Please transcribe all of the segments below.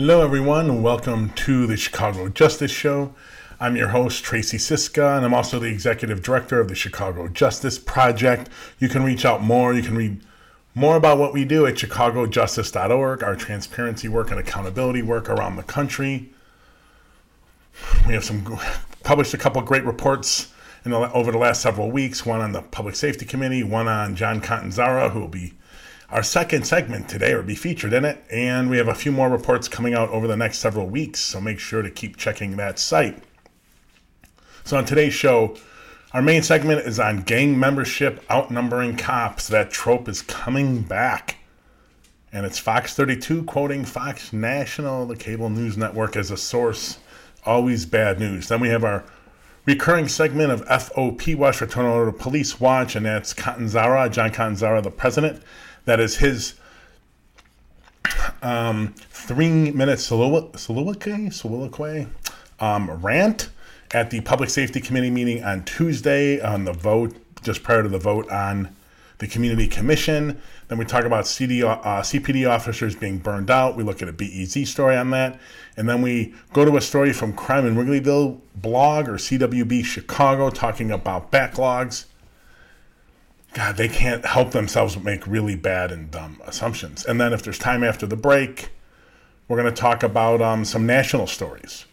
Hello, everyone. Welcome to the Chicago Justice Show. I'm your host, Tracy Siska, and I'm also the executive director of the Chicago Justice Project. You can reach out more. You can read more about what we do at chicagojustice.org, our transparency work and accountability work around the country. We have some published a couple great reports the, over the last several weeks. One on the Public Safety Committee, one on John Catanzara, who will be our second segment today or be featured in it. And we have a few more reports coming out over the next several weeks, so make sure to keep checking that site. So, on today's show, our main segment is on gang membership outnumbering cops. That trope is coming back. And it's Fox 32 quoting Fox National, the cable news network, as a source. Always bad news. Then we have our recurring segment of FOP Watch, Fraternal Order Police Watch, and that's Cotton Catanzara, John Cotton Catanzara, the president. That is his um, three minute soliloquy, soliloquy um, rant at the Public Safety Committee meeting on Tuesday on the vote, just prior to the vote on the Community Commission. Then we talk about CD, uh, CPD officers being burned out. We look at a BEZ story on that. And then we go to a story from Crime in Wrigleyville blog or CWB Chicago talking about backlogs. God, they can't help themselves but make really bad and dumb assumptions. And then if there's time after the break, we're going to talk about um, some national stories.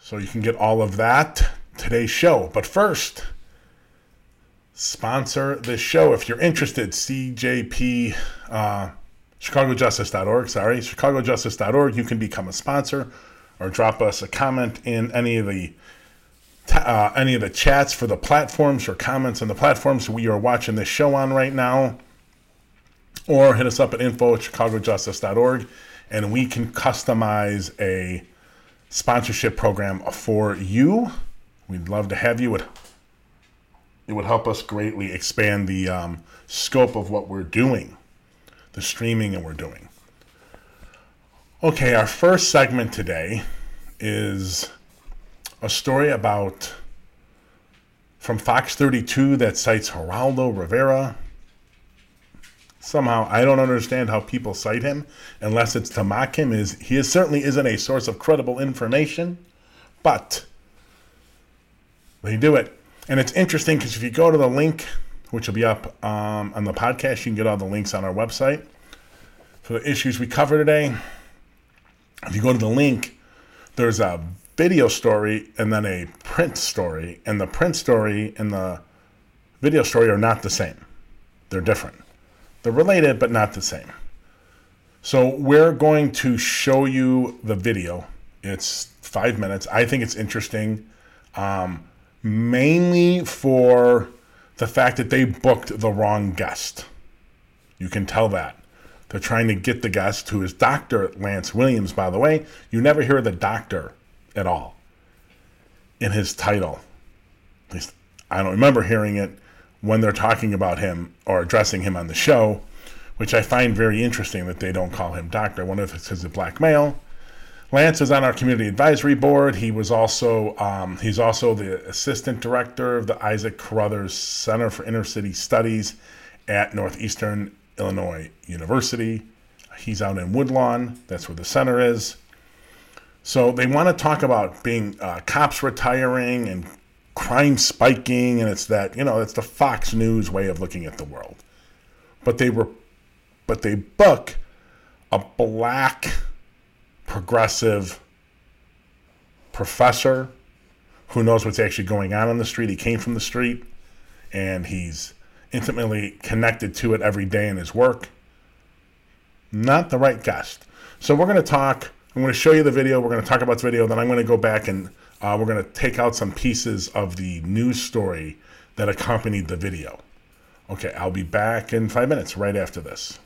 So you can get all of that today's show. But first, sponsor this show if you're interested. CJP, uh, ChicagoJustice.org, sorry, ChicagoJustice.org. You can become a sponsor or drop us a comment in any of the uh, any of the chats for the platforms or comments on the platforms we are watching this show on right now. Or hit us up at info at chicagojustice.org and we can customize a sponsorship program for you. We'd love to have you. It, it would help us greatly expand the um, scope of what we're doing, the streaming that we're doing. Okay, our first segment today is a story about from Fox 32 that cites Geraldo Rivera. Somehow, I don't understand how people cite him unless it's to mock him. Is he is, certainly isn't a source of credible information, but they do it, and it's interesting because if you go to the link, which will be up um, on the podcast, you can get all the links on our website for the issues we cover today. If you go to the link, there's a video story and then a print story, and the print story and the video story are not the same. They're different. They're related, but not the same. So we're going to show you the video. It's five minutes. I think it's interesting, um, mainly for the fact that they booked the wrong guest. You can tell that. They're trying to get the guest who is Dr. Lance Williams, by the way. You never hear the doctor at all in his title. At least I don't remember hearing it when they're talking about him or addressing him on the show, which I find very interesting that they don't call him doctor. One of it's he's a black male. Lance is on our community advisory board. He was also um, he's also the assistant director of the Isaac Carruthers Center for Inner City Studies at Northeastern Illinois University. He's out in Woodlawn. That's where the center is. So they want to talk about being uh, cops retiring and crime spiking, and it's that you know it's the Fox News way of looking at the world. But they were, but they book a black progressive professor who knows what's actually going on on the street. He came from the street, and he's intimately connected to it every day in his work. Not the right guest. So we're going to talk I'm going to show you the video. We're going to talk about the video. Then I'm going to go back and uh, we're going to take out some pieces of the news story that accompanied the video. Okay, I'll be back in five minutes right after this.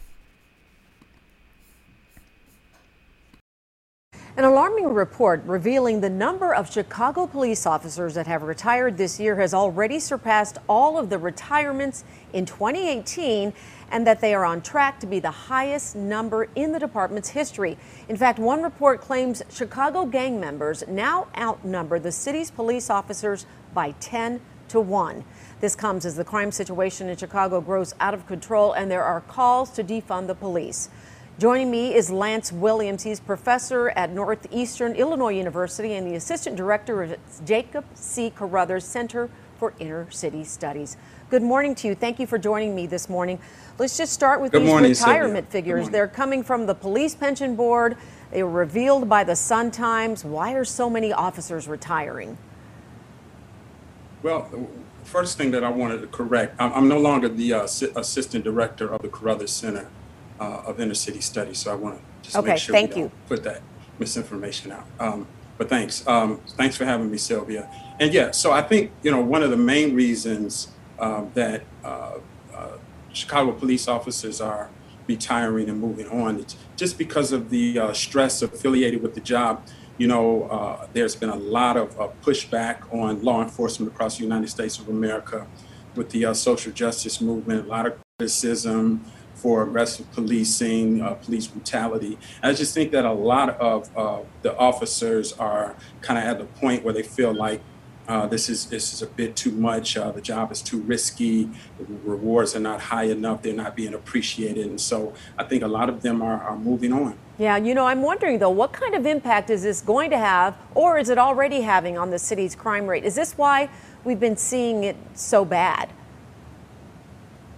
An alarming report revealing the number of Chicago police officers that have retired this year has already surpassed all of the retirements in 2018 and that they are on track to be the highest number in the department's history. In fact, one report claims Chicago gang members now outnumber the city's police officers by 10 to 1. This comes as the crime situation in Chicago grows out of control and there are calls to defund the police. Joining me is Lance Williams. He's professor at Northeastern Illinois University and the assistant director of Jacob C. Carruthers Center for Inner City Studies. Good morning to you. Thank you for joining me this morning. Let's just start with Good these morning, retirement Sylvia. figures. They're coming from the Police Pension Board. They were revealed by the Sun Times. Why are so many officers retiring? Well, first thing that I wanted to correct, I'm, I'm no longer the uh, assistant director of the Carruthers Center uh, of Inner City Studies, so I want to just Okay, make sure thank we you. don't put that misinformation out. Um, but thanks, um, thanks for having me, Sylvia. And yeah, so I think you know one of the main reasons um, that uh, uh, Chicago police officers are retiring and moving on, it's just because of the uh, stress affiliated with the job. You know, uh, there's been a lot of uh, pushback on law enforcement across the United States of America with the uh, social justice movement, a lot of criticism for aggressive policing, uh, police brutality. And I just think that a lot of uh, the officers are kind of at the point where they feel like uh, this is this is a bit too much. Uh, the job is too risky. The rewards are not high enough. They're not being appreciated, and so I think a lot of them are, are moving on. Yeah, you know, I'm wondering though, what kind of impact is this going to have, or is it already having on the city's crime rate? Is this why we've been seeing it so bad?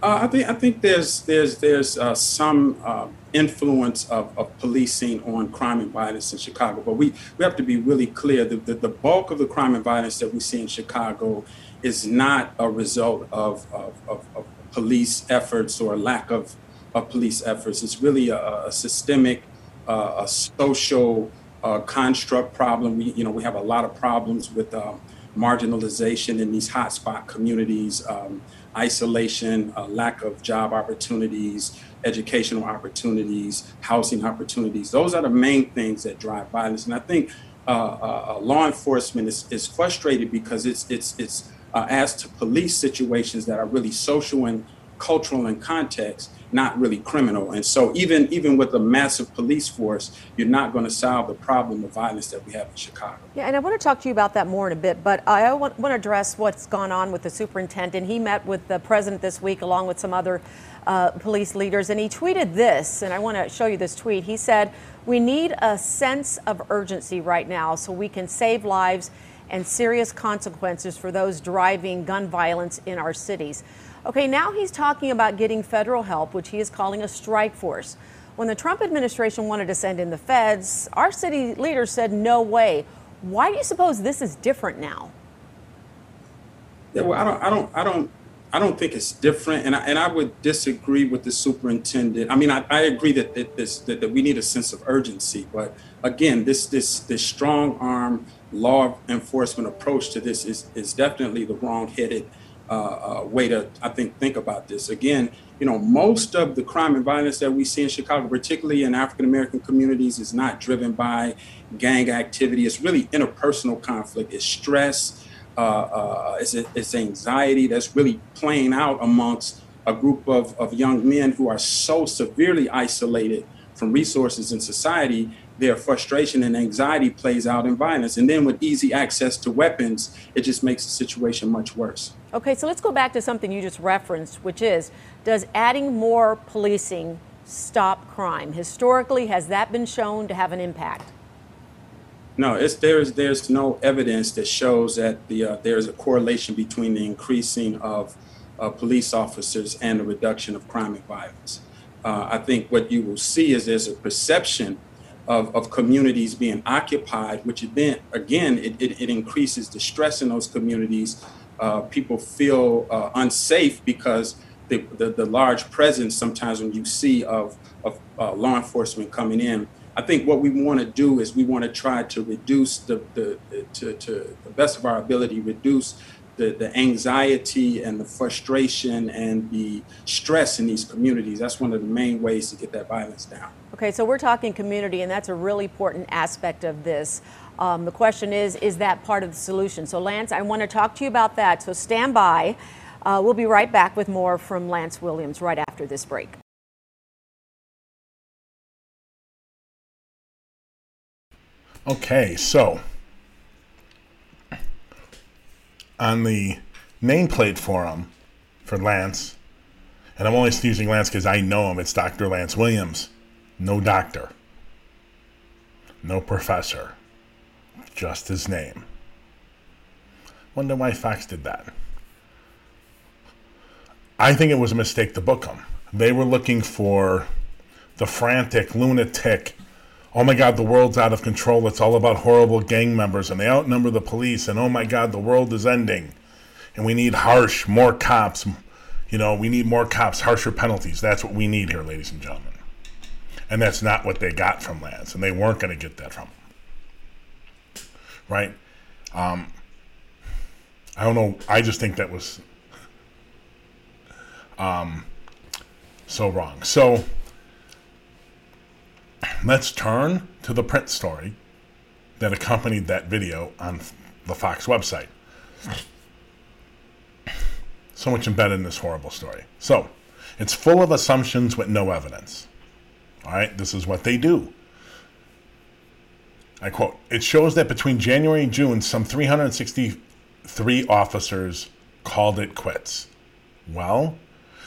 Uh, I think I think there's there's there's uh, some uh, influence of, of policing on crime and violence in Chicago, but we, we have to be really clear that the, the bulk of the crime and violence that we see in Chicago is not a result of, of, of, of police efforts or lack of, of police efforts. It's really a, a systemic, uh, a social uh, construct problem. We you know we have a lot of problems with um, marginalization in these hotspot communities. Um, isolation, uh, lack of job opportunities, educational opportunities, housing opportunities. Those are the main things that drive violence. And I think uh, uh, law enforcement is, is frustrated because it's it's it's uh, asked to police situations that are really social and cultural in context, not really criminal. And so even even with a massive police force, you're not going to solve the problem of violence that we have in Chicago. Yeah, and I want to talk to you about that more in a bit, but I want, want to address what's gone on with the superintendent. He met with the president this week along with some other uh, police leaders, and he tweeted this, and I want to show you this tweet. He said, We need a sense of urgency right now so we can save lives and serious consequences for those driving gun violence in our cities. Okay, now he's talking about getting federal help, which he is calling a strike force. When the Trump administration wanted to send in the feds, our city leaders said no way. Why do you suppose this is different now? Yeah, well, I don't, I don't, I don't, I don't think it's different, and I, and I would disagree with the superintendent. I mean, I, I agree that, that this that, that we need a sense of urgency, but again, this this this strong arm law enforcement approach to this is is definitely the wrong headed uh, uh, way to I think think about this. Again, you know, most of the crime and violence that we see in Chicago, particularly in African American communities, is not driven by gang activity. It's really interpersonal conflict. It's stress. Uh, uh, it's, it's anxiety that's really playing out amongst a group of, of young men who are so severely isolated from resources in society their frustration and anxiety plays out in violence. And then with easy access to weapons, it just makes the situation much worse. Okay, so let's go back to something you just referenced, which is does adding more policing stop crime? Historically, has that been shown to have an impact? No, it's, there's there's no evidence that shows that the uh, there's a correlation between the increasing of uh, police officers and the reduction of crime and violence. Uh, I think what you will see is there's a perception of, of communities being occupied, which then again it, it, it increases the stress in those communities. Uh, people feel uh, unsafe because the, the, the large presence sometimes when you see of of uh, law enforcement coming in. I think what we want to do is we want to try to reduce the, the to, to the best of our ability reduce the, the anxiety and the frustration and the stress in these communities. That's one of the main ways to get that violence down. Okay, so we're talking community, and that's a really important aspect of this. Um, the question is, is that part of the solution? So, Lance, I want to talk to you about that. So, stand by. Uh, we'll be right back with more from Lance Williams right after this break. Okay, so on the nameplate forum for Lance, and I'm only using Lance because I know him, it's Dr. Lance Williams. No doctor. No professor. Just his name. Wonder why Fox did that. I think it was a mistake to book him. They were looking for the frantic, lunatic, oh my God, the world's out of control. It's all about horrible gang members and they outnumber the police. And oh my God, the world is ending. And we need harsh, more cops. You know, we need more cops, harsher penalties. That's what we need here, ladies and gentlemen. And that's not what they got from Lance. And they weren't going to get that from him. Right? Um, I don't know. I just think that was um, so wrong. So let's turn to the print story that accompanied that video on the Fox website. So much embedded in this horrible story. So, it's full of assumptions with no evidence. All right, this is what they do. I quote It shows that between January and June, some 363 officers called it quits. Well,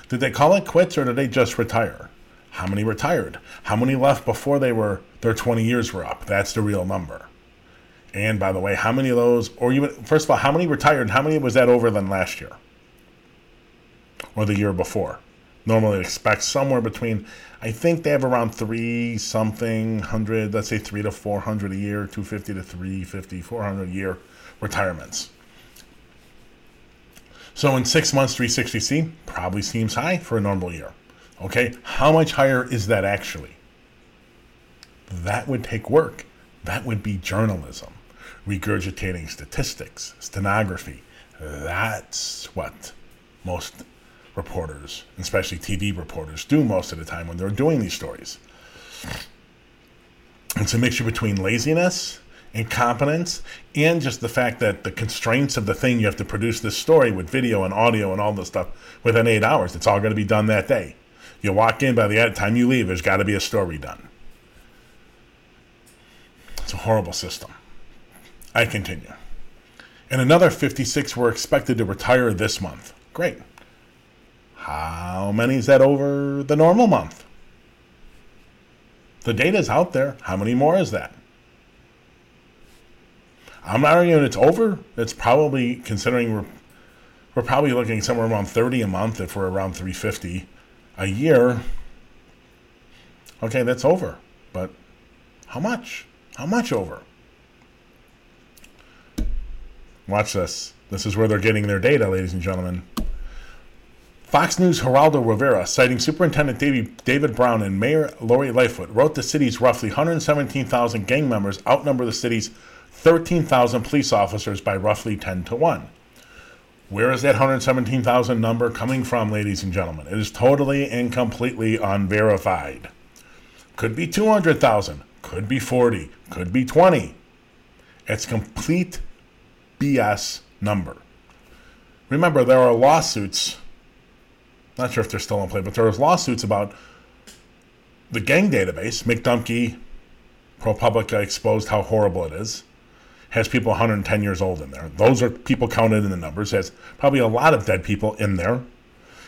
did they call it quits or did they just retire? How many retired? How many left before they were their 20 years were up? That's the real number. And by the way, how many of those, or even first of all, how many retired? How many was that over than last year or the year before? Normally expect somewhere between, I think they have around three something hundred, let's say three to 400 a year, 250 to 350, 400 a year retirements. So in six months, 360C probably seems high for a normal year. Okay, how much higher is that actually? That would take work. That would be journalism, regurgitating statistics, stenography. That's what most reporters, especially TV reporters, do most of the time when they're doing these stories. It's a mixture between laziness incompetence and just the fact that the constraints of the thing you have to produce this story with video and audio and all this stuff within eight hours. It's all going to be done that day. You walk in, by the time you leave, there's got to be a story done. It's a horrible system. I continue. And another 56 were expected to retire this month. Great. How many is that over the normal month? The data is out there. How many more is that? I'm not arguing it's over. It's probably considering we're we're probably looking somewhere around 30 a month if we're around 350 a year. Okay, that's over. But how much? How much over? Watch this. This is where they're getting their data, ladies and gentlemen. Fox News Geraldo Rivera, citing Superintendent David Brown and Mayor Lori Lightfoot, wrote the city's roughly 117,000 gang members outnumber the city's 13,000 police officers by roughly 10 to 1. Where is that 117,000 number coming from, ladies and gentlemen? It is totally and completely unverified. Could be 200,000, could be 40, could be 20. It's complete BS number. Remember, there are lawsuits, not sure if they're still in play, but there are lawsuits about the gang database. Mick Dumke, ProPublica exposed how horrible it is has people 110 years old in there. Those are people counted in the numbers. Has probably a lot of dead people in there.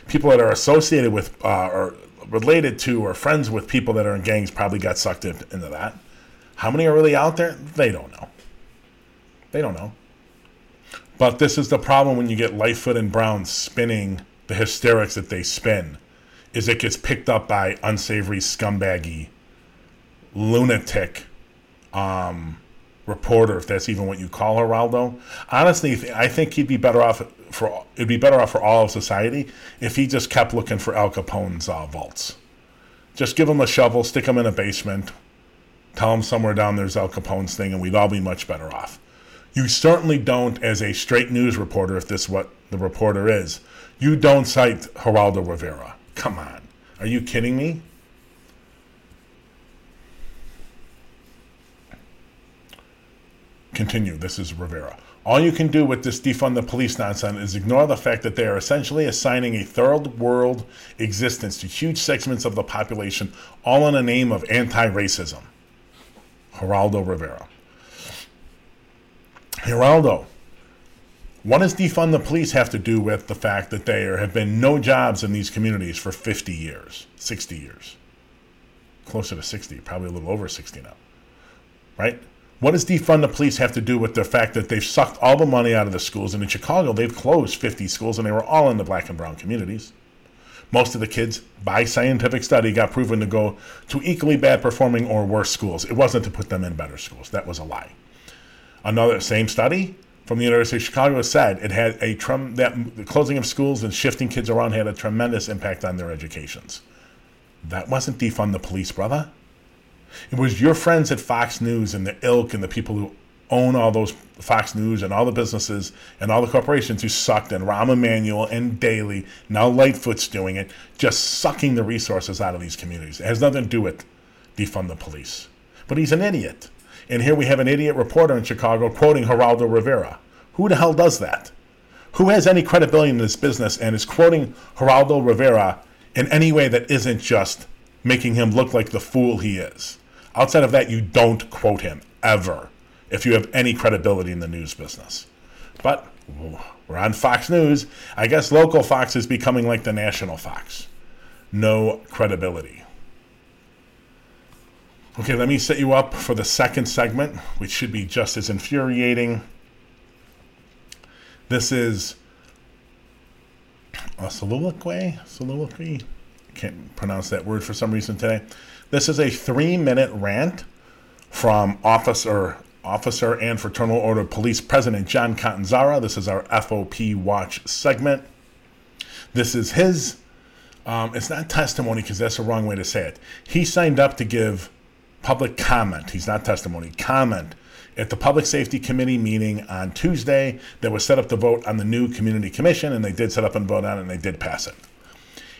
People that are associated with uh, or related to or friends with people that are in gangs probably got sucked in, into that. How many are really out there? They don't know. They don't know. But this is the problem when you get Lightfoot and Brown spinning the hysterics that they spin, is it gets picked up by unsavory, scumbaggy, lunatic, um, reporter, if that's even what you call Geraldo. Honestly, I think he'd be better off for it'd be better off for all of society if he just kept looking for Al Capone's uh, vaults. Just give him a shovel, stick him in a basement, tell him somewhere down there's Al Capone's thing, and we'd all be much better off. You certainly don't, as a straight news reporter, if this is what the reporter is, you don't cite Geraldo Rivera. Come on. Are you kidding me? Continue. This is Rivera. All you can do with this defund the police nonsense is ignore the fact that they are essentially assigning a third world existence to huge segments of the population, all in the name of anti racism. Geraldo Rivera. Geraldo, what does defund the police have to do with the fact that there have been no jobs in these communities for 50 years, 60 years? closer to 60, probably a little over 60 now. Right? What does defund the police have to do with the fact that they've sucked all the money out of the schools? And in Chicago, they've closed 50 schools, and they were all in the black and brown communities. Most of the kids, by scientific study, got proven to go to equally bad performing or worse schools. It wasn't to put them in better schools. That was a lie. Another same study from the University of Chicago said it had a trum that the closing of schools and shifting kids around had a tremendous impact on their educations. That wasn't defund the police, brother. It was your friends at Fox News and the ilk and the people who own all those Fox News and all the businesses and all the corporations who sucked, and Rahm Emanuel and Daley, now Lightfoot's doing it, just sucking the resources out of these communities. It has nothing to do with defund the police. But he's an idiot. And here we have an idiot reporter in Chicago quoting Geraldo Rivera. Who the hell does that? Who has any credibility in this business and is quoting Geraldo Rivera in any way that isn't just making him look like the fool he is? Outside of that, you don't quote him ever if you have any credibility in the news business. But we're on Fox News. I guess local Fox is becoming like the national Fox. No credibility. Okay, let me set you up for the second segment, which should be just as infuriating. This is a soliloquy. Soliloquy. Can't pronounce that word for some reason today. This is a three-minute rant from Officer Officer and Fraternal Order Police President John Catanzara. This is our FOP Watch segment. This is his, um, it's not testimony because that's the wrong way to say it. He signed up to give public comment. He's not testimony, comment at the Public Safety Committee meeting on Tuesday that was set up to vote on the new Community Commission, and they did set up and vote on it, and they did pass it.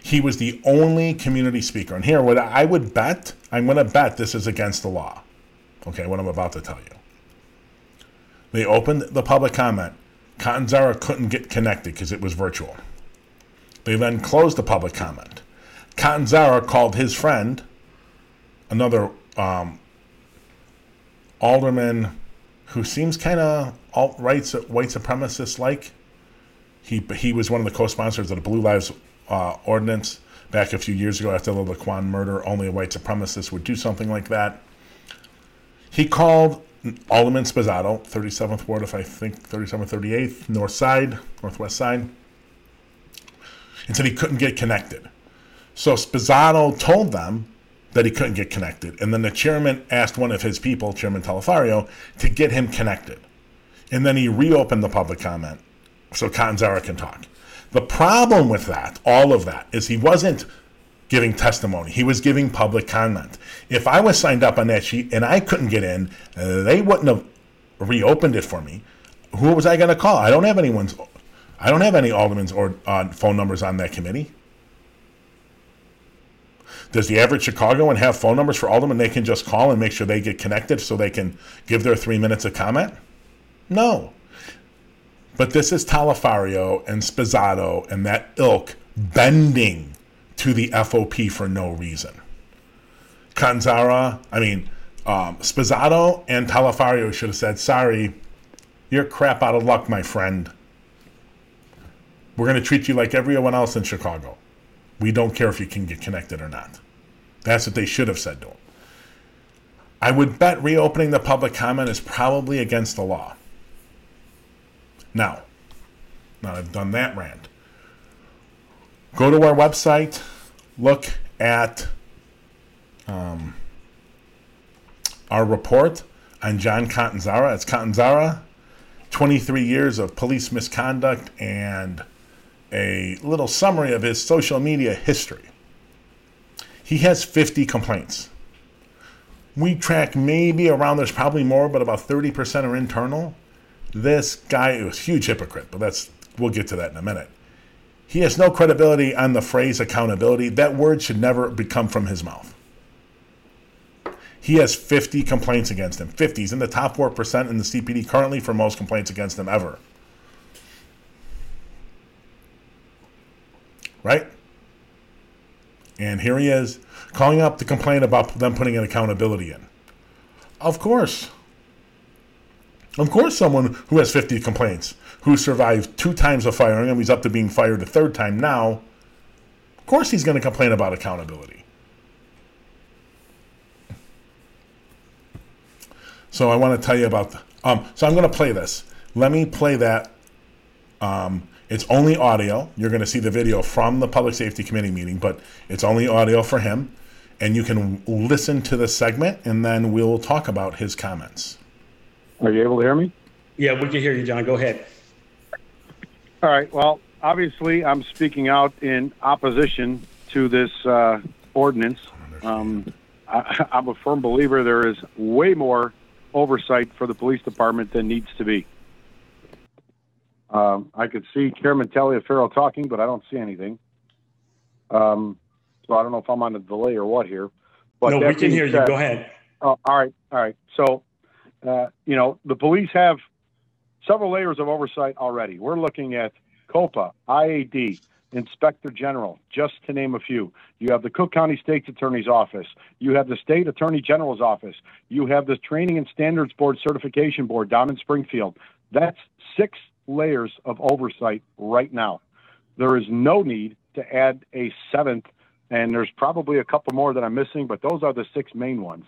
He was the only community speaker. And here, what I would bet, I'm going to bet this is against the law. Okay, what I'm about to tell you. They opened the public comment. Catanzara couldn't get connected because it was virtual. They then closed the public comment. Catanzara called his friend, another um, alderman who seems kind of alt right white supremacist like. He, he was one of the co sponsors of the Blue Lives uh, Ordinance back a few years ago after the Laquan murder. Only a white supremacist would do something like that. He called Alderman Sposato, 37th Ward, if I think 37th, 38th, North Side, Northwest Side, and said he couldn't get connected. So Sposato told them that he couldn't get connected. And then the chairman asked one of his people, Chairman Taliaferro, to get him connected. And then he reopened the public comment so Catanzara can talk. The problem with that, all of that, is he wasn't giving testimony. He was giving public comment. If I was signed up on that sheet and I couldn't get in, they wouldn't have reopened it for me. Who was I going to call? I don't have anyone's. I don't have any aldermen's or uh, phone numbers on that committee. Does the average Chicagoan have phone numbers for aldermen they can just call and make sure they get connected so they can give their three minutes of comment? No. But this is Taliaferro and Sposato and that ilk bending to the FOP for no reason. Catanzara, I mean, um, Sposato and Taliaferro should have said, sorry, you're crap out of luck, my friend. We're going to treat you like everyone else in Chicago. We don't care if you can get connected or not. That's what they should have said to him. I would bet reopening the public comment is probably against the law. Now, now I've done that rant. Go to our website, look at um, our report on John Catanzara. It's Catanzara, 23 years of police misconduct and a little summary of his social media history. He has 50 complaints. We track maybe around, there's probably more, but about 30% are internal. This guy is a huge hypocrite, but that's we'll get to that in a minute. He has no credibility on the phrase accountability. That word should never become from his mouth. He has 50 complaints against him. 50. He's in the top 4% in the CPD currently for most complaints against him ever. Right? And here he is calling up to complain about them putting an accountability in. Of course. Of course, someone who has 50 complaints, who survived two times of firing and he's up to being fired a third time now, of course he's going to complain about accountability. So I want to tell you about. The, um, so I'm going to play this. Let me play that. Um, it's only audio. You're going to see the video from the Public Safety Committee meeting, but it's only audio for him. And you can listen to the segment, and then we'll talk about his comments. Are you able to hear me? Yeah, we can hear you, John. Go ahead. All right. Well, obviously, I'm speaking out in opposition to this uh, ordinance. Um, I, I'm a firm believer there is way more oversight for the police department than needs to be. Um, I could see Chairman Taliaferro talking, but I don't see anything. Um, so I don't know if I'm on a delay or what here. But no, we can hear you. Go ahead. Oh, all right, all right. So, uh, you know, the police have several layers of oversight already. We're looking at COPA, IAD, Inspector General, just to name a few. You have the Cook County State's Attorney's Office. You have the State Attorney General's Office. You have the Training and Standards Board Certification Board down in Springfield. That's six layers of oversight right now. There is no need to add a seventh, and there's probably a couple more that I'm missing, but those are the six main ones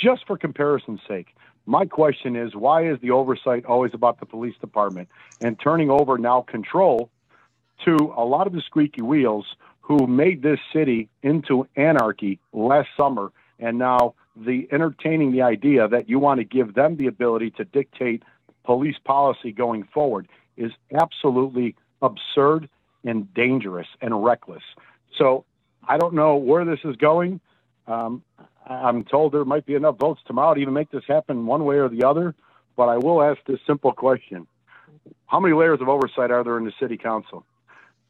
just for comparison's sake, my question is why is the oversight always about the police department and turning over now control to a lot of the squeaky wheels who made this city into anarchy last summer and now the entertaining the idea that you want to give them the ability to dictate police policy going forward is absolutely absurd and dangerous and reckless. So I don't know where this is going. Um, I'm told there might be enough votes tomorrow to even make this happen one way or the other. But I will ask this simple question How many layers of oversight are there in the city council?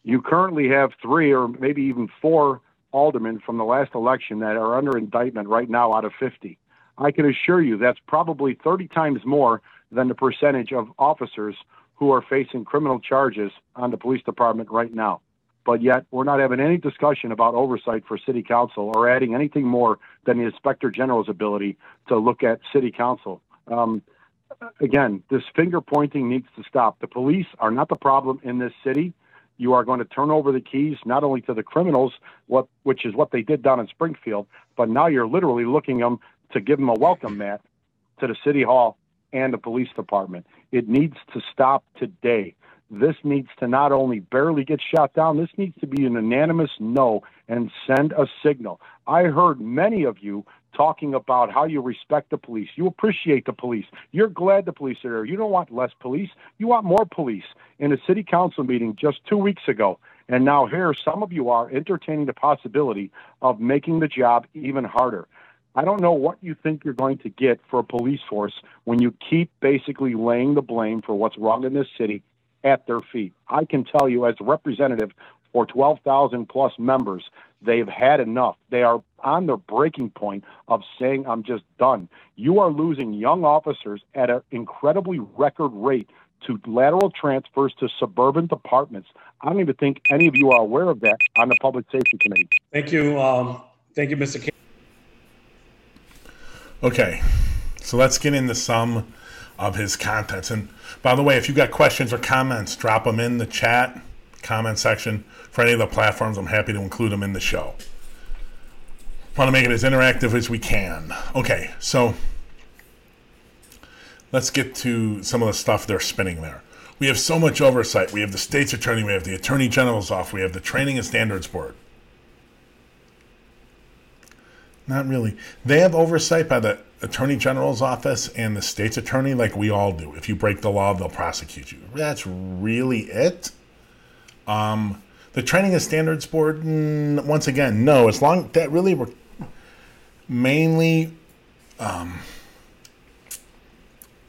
You currently have three or maybe even four aldermen from the last election that are under indictment right now out of 50. I can assure you that's probably 30 times more than the percentage of officers who are facing criminal charges on the police department right now but yet we're not having any discussion about oversight for city council or adding anything more than the inspector general's ability to look at city council. Um, again, this finger pointing needs to stop. The police are not the problem in this city. You are going to turn over the keys not only to the criminals, what which is what they did down in Springfield, but now you're literally looking them to give them a welcome mat to the city hall and the police department. It needs to stop today this needs to not only barely get shot down, this needs to be an unanimous no and send a signal. I heard many of you talking about how you respect the police. You appreciate the police. You're glad the police are there. You don't want less police. You want more police. In a city council meeting just two weeks ago, and now here some of you are entertaining the possibility of making the job even harder. I don't know what you think you're going to get for a police force when you keep basically laying the blame for what's wrong in this city at their feet. I can tell you, as a representative for 12,000 plus members, they've had enough. They are on their breaking point of saying, I'm just done. You are losing young officers at an incredibly record rate to lateral transfers to suburban departments. I don't even think any of you are aware of that on the Public Safety Committee. Thank you. Um, thank you, Mr. K. Okay, so let's get into some of his contents. And by the way, if you've got questions or comments, drop them in the chat comment section for any of the platforms. I'm happy to include them in the show. Want to make it as interactive as we can. Okay, so let's get to some of the stuff they're spinning there. We have so much oversight. We have the state's attorney, we have the attorney general's office, we have the training and standards board. Not really. They have oversight by the attorney general's office and the state's attorney, like we all do. If you break the law, they'll prosecute you. That's really it. Um, the training and standards board, once again, no. As long that really were mainly, um,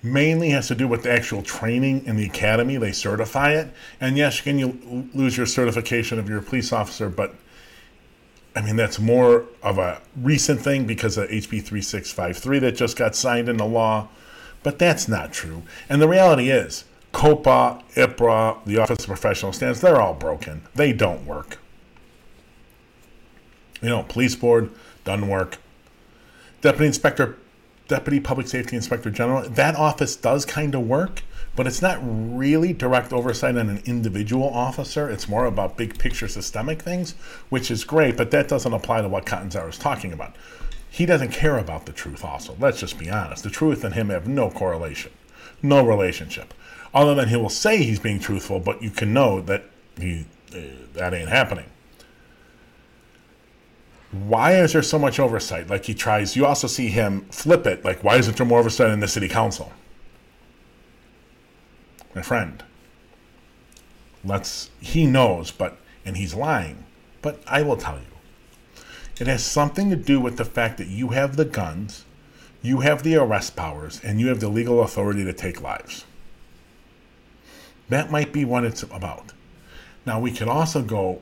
mainly has to do with the actual training in the academy. They certify it, and yes, you can you lose your certification of you're police officer, but I mean, that's more of a recent thing because of HB 3653 that just got signed into law, but that's not true. And the reality is, COPA, IPRA, the Office of Professional Standards, they're all broken. They don't work. You know, police board doesn't work. Deputy Inspector, Deputy Public Safety Inspector General, that office does kind of work, but it's not really direct oversight on an individual officer. It's more about big picture systemic things, which is great, but that doesn't apply to what Catanzara is talking about. he doesn't care about the truth, also. Let's just be honest. The truth and him have no correlation, no relationship. Other than he will say he's being truthful, but you can know that he, uh, that ain't happening. Why is there so much oversight? Like he tries, you also see him flip it. Like, why isn't there more oversight in the city council? My friend, let's, he knows, but, and he's lying, but I will tell you. It has something to do with the fact that you have the guns, you have the arrest powers, and you have the legal authority to take lives. That might be what it's about. Now, we could also go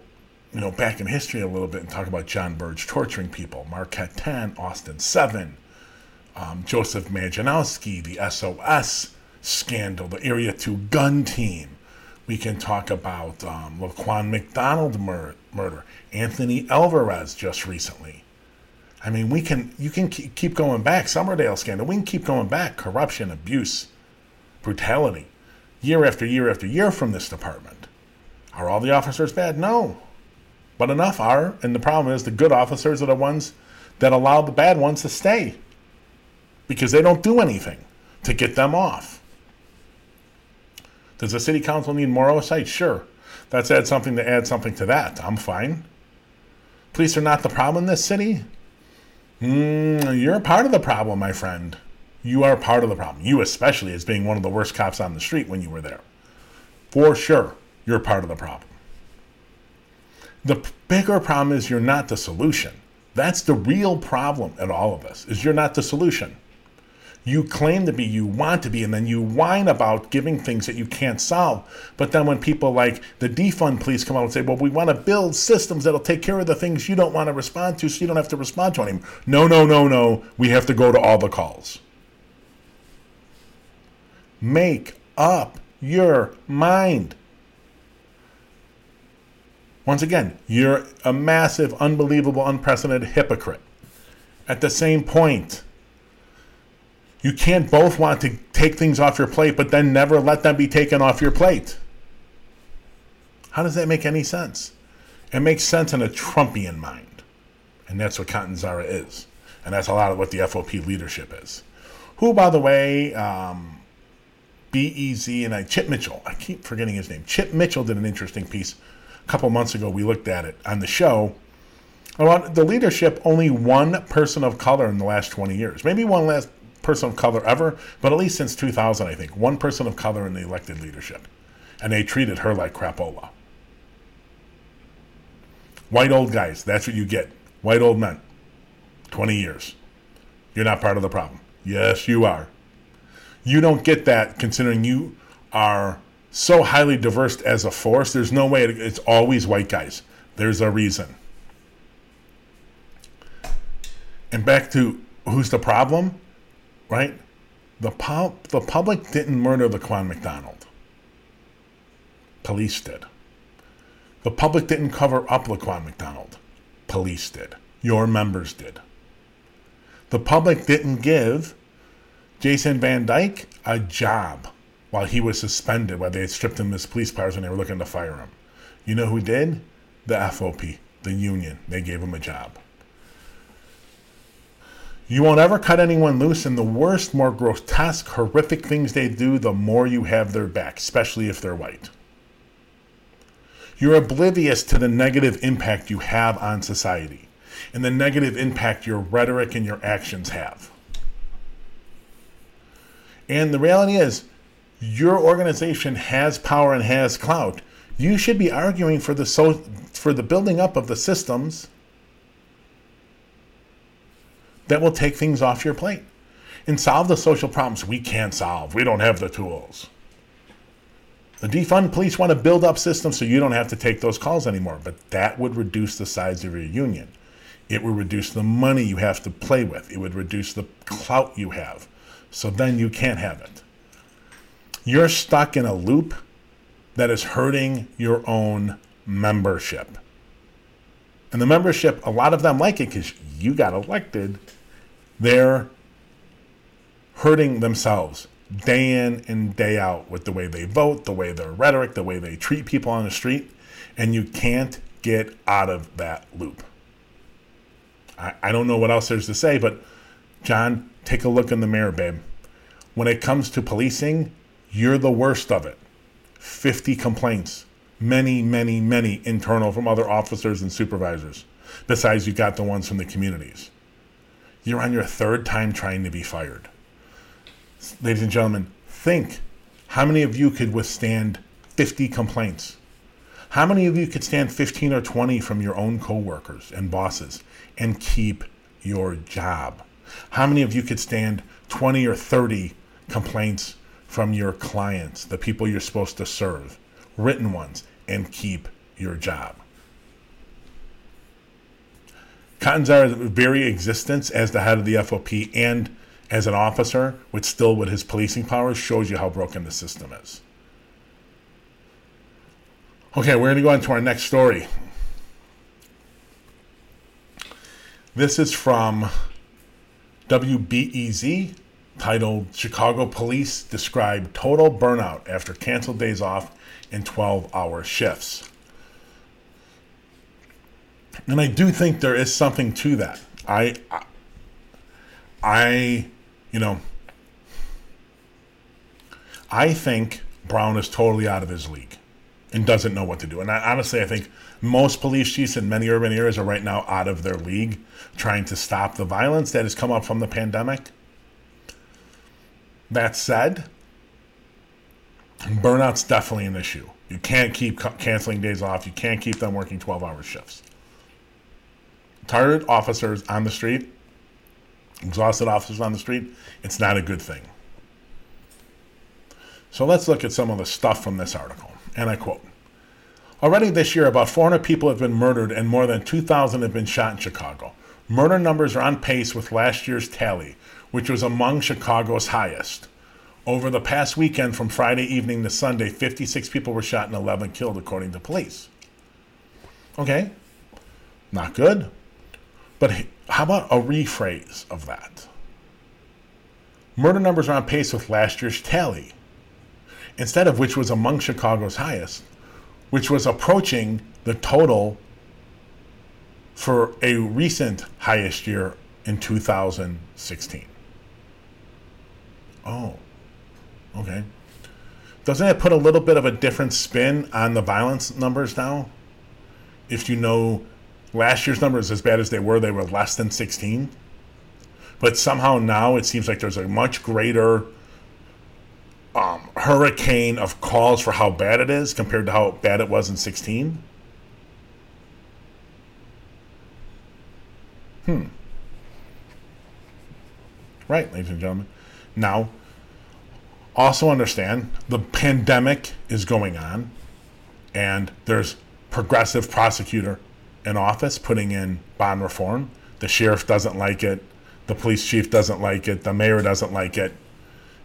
you know, back in history a little bit and talk about John Burge torturing people, Marquette 10, Austin 7, um, Joseph Miedzianowski, the SOS scandal, the Area 2 gun team. We can talk about um, Laquan McDonald mur- murder, Anthony Alvarez just recently. I mean, we can you can keep going back. Summerdale scandal. We can keep going back. Corruption, abuse, brutality, year after year after year from this department. Are all the officers bad? No. But enough are, and the problem is the good officers are the ones that allow the bad ones to stay because they don't do anything to get them off. Does the city council need more oversight? Sure. Let's add something to add something to that. I'm fine. Police are not the problem in this city. Mm, you're part of the problem, my friend. You are part of the problem. You, especially, as being one of the worst cops on the street when you were there. For sure, you're part of the problem. The bigger problem is you're not the solution. That's the real problem at all of this, is you're not the solution. You claim to be, you want to be, and then you whine about giving things that you can't solve. But then when people like the defund police come out and say, well, we want to build systems that'll take care of the things you don't want to respond to so you don't have to respond to anymore. No, no, no, no. We have to go to all the calls. Make up your mind. Once again, you're a massive, unbelievable, unprecedented hypocrite. At the same point, you can't both want to take things off your plate, but then never let them be taken off your plate. How does that make any sense? It makes sense in a Trumpian mind. And that's what Catanzara is. And that's a lot of what the FOP leadership is. Who, by the way, um, BEZ and I, Chip Mitchell, I keep forgetting his name. Chip Mitchell did an interesting piece a couple months ago, we looked at it on the show. About the leadership, only one person of color in the last 20 years. Maybe one last person of color ever, but at least since 2000, I think. One person of color in the elected leadership. And they treated her like crapola. White old guys, that's what you get. White old men. 20 years. You're not part of the problem. Yes, you are. You don't get that considering you are so highly diverse as a force. There's no way it's always white guys. There's a reason. And back to who's the problem, right? The, pub, the public didn't murder Laquan McDonald. Police did. The public didn't cover up Laquan McDonald. Police did. Your members did. The public didn't give Jason Van Dyke a job while he was suspended, while they had stripped him his police powers and they were looking to fire him. You know who did? The FOP, the union. They gave him a job. You won't ever cut anyone loose, and the worst, more grotesque, horrific things they do, the more you have their back, especially if they're white. You're oblivious to the negative impact you have on society and the negative impact your rhetoric and your actions have. And the reality is, your organization has power and has clout, you should be arguing for the so for the building up of the systems that will take things off your plate and solve the social problems we can't solve. We don't have the tools. The defund police want to build up systems so you don't have to take those calls anymore, but that would reduce the size of your union. It would reduce the money you have to play with. It would reduce the clout you have. So then you can't have it you're stuck in a loop that is hurting your own membership. And the membership, a lot of them like it because you got elected. They're hurting themselves day in and day out with the way they vote, the way their rhetoric, the way they treat people on the street. And you can't get out of that loop. I, I don't know what else there's to say, but John, take a look in the mirror, babe. When it comes to policing, you're the worst of it. 50 complaints, many, many, many internal from other officers and supervisors. Besides, you got the ones from the communities. You're on your third time trying to be fired. Ladies and gentlemen, think how many of you could withstand 50 complaints? How many of you could stand 15 or 20 from your own coworkers and bosses and keep your job? How many of you could stand 20 or 30 complaints from your clients, the people you're supposed to serve, written ones, and keep your job? Catanzara's very existence as the head of the FOP and as an officer, with still with his policing powers, shows you how broken the system is. Okay, we're going to go on to our next story. This is from WBEZ, titled Chicago Police Describe Total Burnout After Canceled Days Off and 12 Hour Shifts. And I do think there is something to that. I, I, you know, I think Brown is totally out of his league and doesn't know what to do. And I, honestly, I think most police chiefs in many urban areas are right now out of their league trying to stop the violence that has come up from the pandemic. That said, burnout's definitely an issue. You can't keep canceling days off. You can't keep them working 12 hour shifts. Tired officers on the street, exhausted officers on the street, it's not a good thing. So let's look at some of the stuff from this article. And I quote Already this year, about 400 people have been murdered and more than 2,000 have been shot in Chicago. Murder numbers are on pace with last year's tally, which was among Chicago's highest. Over the past weekend, from Friday evening to Sunday, 56 people were shot and 11 killed, according to police. Okay, not good. But how about a rephrase of that? Murder numbers are on pace with last year's tally, instead of which was among Chicago's highest, which was approaching the total for a recent highest year in 2016. Oh, okay. Doesn't it put a little bit of a different spin on the violence numbers now? If you know last year's numbers, as bad as they were, they were less than 16. But somehow now it seems like there's a much greater um, hurricane of calls for how bad it is compared to how bad it was in 16. Hmm. Right, ladies and gentlemen. Now, also understand the pandemic is going on, and there's progressive prosecutor in office putting in bond reform. The sheriff doesn't like it. The police chief doesn't like it. The mayor doesn't like it.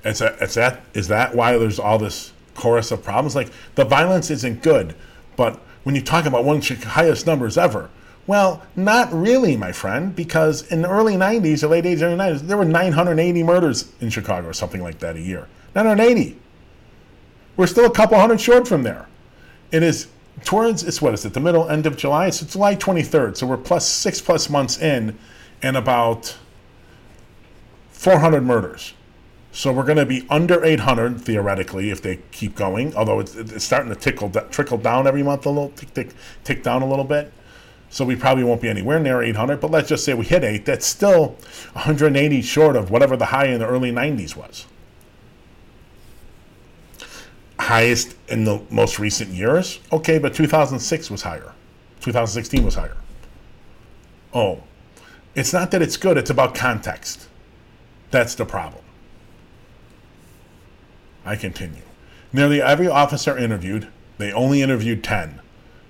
It's, a, it's that is that why there's all this chorus of problems? Like the violence isn't good, but when you talk about one of the highest numbers ever, well, not really, my friend, because in the early 90s, the late 80s, early 90s, there were 980 murders in Chicago or something like that a year. 980. We're still a couple hundred short from there. It is towards, it's what is it, the middle end of July? It's July 23rd, so we're plus six plus months in and about 400 murders. So we're going to be under 800 theoretically if they keep going. Although it's, it's starting to tickle, trickle down every month a little, tick, tick, tick down a little bit. So we probably won't be anywhere near 800. But let's just say we hit eight. That's still 180 short of whatever the high in the early 90s was. Highest in the most recent years, okay, but 2006 was higher. 2016 was higher. Oh, it's not that it's good. It's about context. That's the problem. I continue. Nearly every officer interviewed, they only interviewed 10.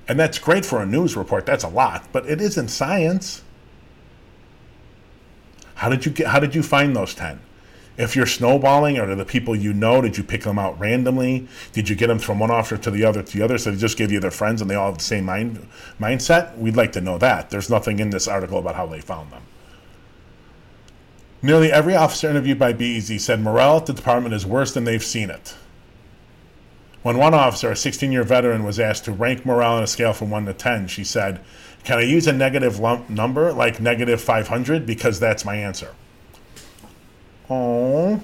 And that's great for a news report. That's a lot, but it isn't science. How did you get how did you find those 10? If you're snowballing or the people you know, did you pick them out randomly? Did you get them from one officer to the other to the other? So they just give you their friends and they all have the same mind mindset? We'd like to know that. There's nothing in this article about how they found them. Nearly every officer interviewed by BEZ said morale at the department is worse than they've seen it. When one officer, a 16 year veteran, was asked to rank morale on a scale from 1 to 10, she said, Can I use a negative lump number like negative 500 because that's my answer? Oh,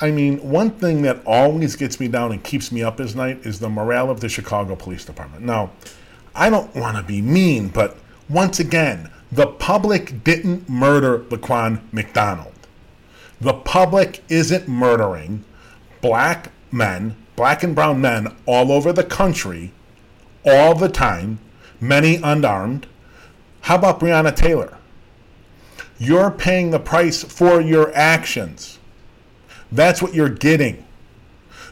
I mean, one thing that always gets me down and keeps me up at night is the morale of the Chicago Police Department. Now, I don't want to be mean, but once again, the public didn't murder Laquan McDonald. The public isn't murdering black men, black and brown men all over the country all the time, many unarmed. How about Breonna Taylor? You're paying the price for your actions. That's what you're getting.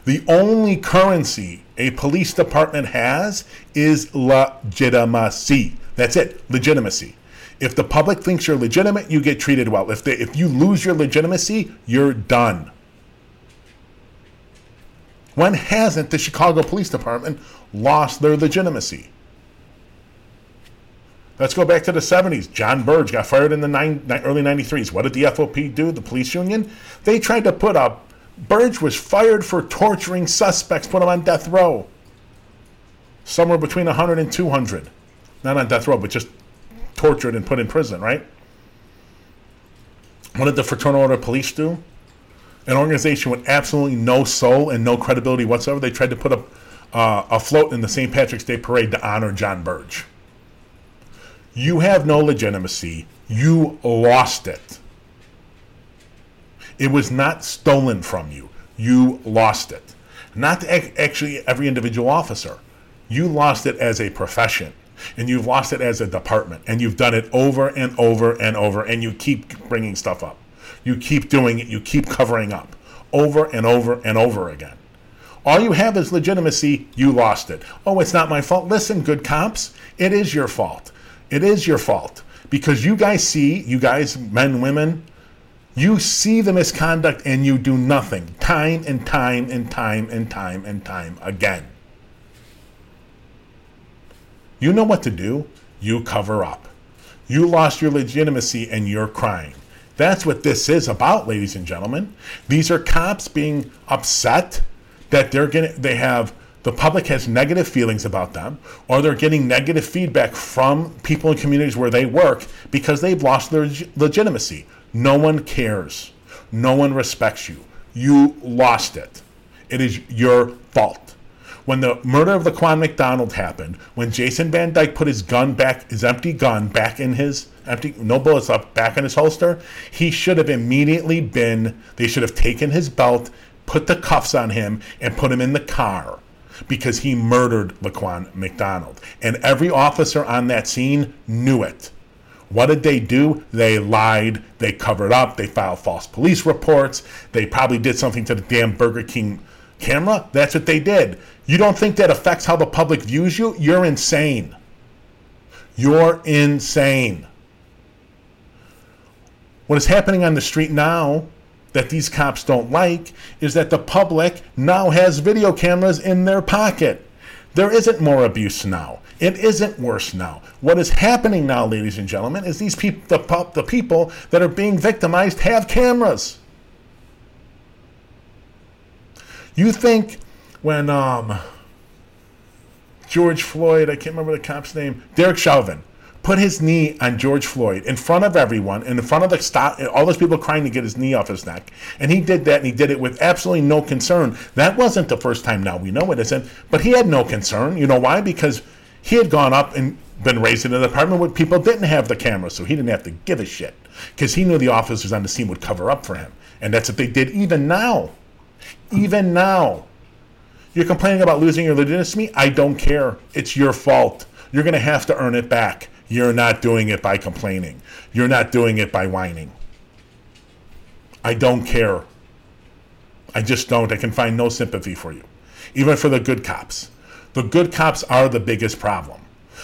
The only currency a police department has is legitimacy. That's it, legitimacy. If the public thinks you're legitimate, you get treated well. If they, if you lose your legitimacy, you're done. When hasn't the Chicago Police Department lost their legitimacy? Let's go back to the 70s. John Burge got fired in the nine, early 93s. What did the FOP do, the police union? They tried to put up, Burge was fired for torturing suspects, put him on death row. Somewhere between 100 and 200. Not on death row, but just tortured and put in prison, right? What did the Fraternal Order of Police do? An organization with absolutely no soul and no credibility whatsoever. They tried to put up uh, a float in the St. Patrick's Day parade to honor John Burge. You have no legitimacy. You lost it. It was not stolen from you. You lost it. Not actually every individual officer. You lost it as a profession and you've lost it as a department and you've done it over and over and over and you keep bringing stuff up. You keep doing it, you keep covering up over and over and over again. All you have is legitimacy, you lost it. Oh, it's not my fault. Listen, good cops, it is your fault. It is your fault because you guys see, you guys, men, women, you see the misconduct and you do nothing time and time and time and time and time again. You know what to do. You cover up. You lost your legitimacy and you're crying. That's what this is about, ladies and gentlemen. These are cops being upset that they're getting they have the public has negative feelings about them or they're getting negative feedback from people in communities where they work because they've lost their legitimacy. No one cares. No one respects you. You lost it. It is your fault when the murder of Laquan McDonald happened, when Jason Van Dyke put his gun back, his empty gun back in his empty, no bullets left, back in his holster, he should have immediately been, they should have taken his belt, put the cuffs on him, and put him in the car because he murdered Laquan McDonald. And every officer on that scene knew it. What did they do? They lied. They covered up. They filed false police reports. They probably did something to the damn Burger King camera. That's what they did. You don't think that affects how the public views you? You're insane. You're insane. What is happening on the street now that these cops don't like is that the public now has video cameras in their pocket. There isn't more abuse now. It isn't worse now. What is happening now, ladies and gentlemen, is these people, the, the people that are being victimized have cameras. You think when um, George Floyd, I can't remember the cop's name, Derek Chauvin, put his knee on George Floyd in front of everyone, in front of the stop, all those people crying to get his knee off his neck. And he did that, and he did it with absolutely no concern. That wasn't the first time now, we know it isn't, but he had no concern. You know why? Because he had gone up and been raised in an apartment where people didn't have the camera, so he didn't have to give a shit. Because he knew the officers on the scene would cover up for him. And that's what they did even now. Even now. You're complaining about losing your legitimacy? I don't care. It's your fault. You're going to have to earn it back. You're not doing it by complaining. You're not doing it by whining. I don't care. I just don't. I can find no sympathy for you. Even for the good cops. The good cops are the biggest problem.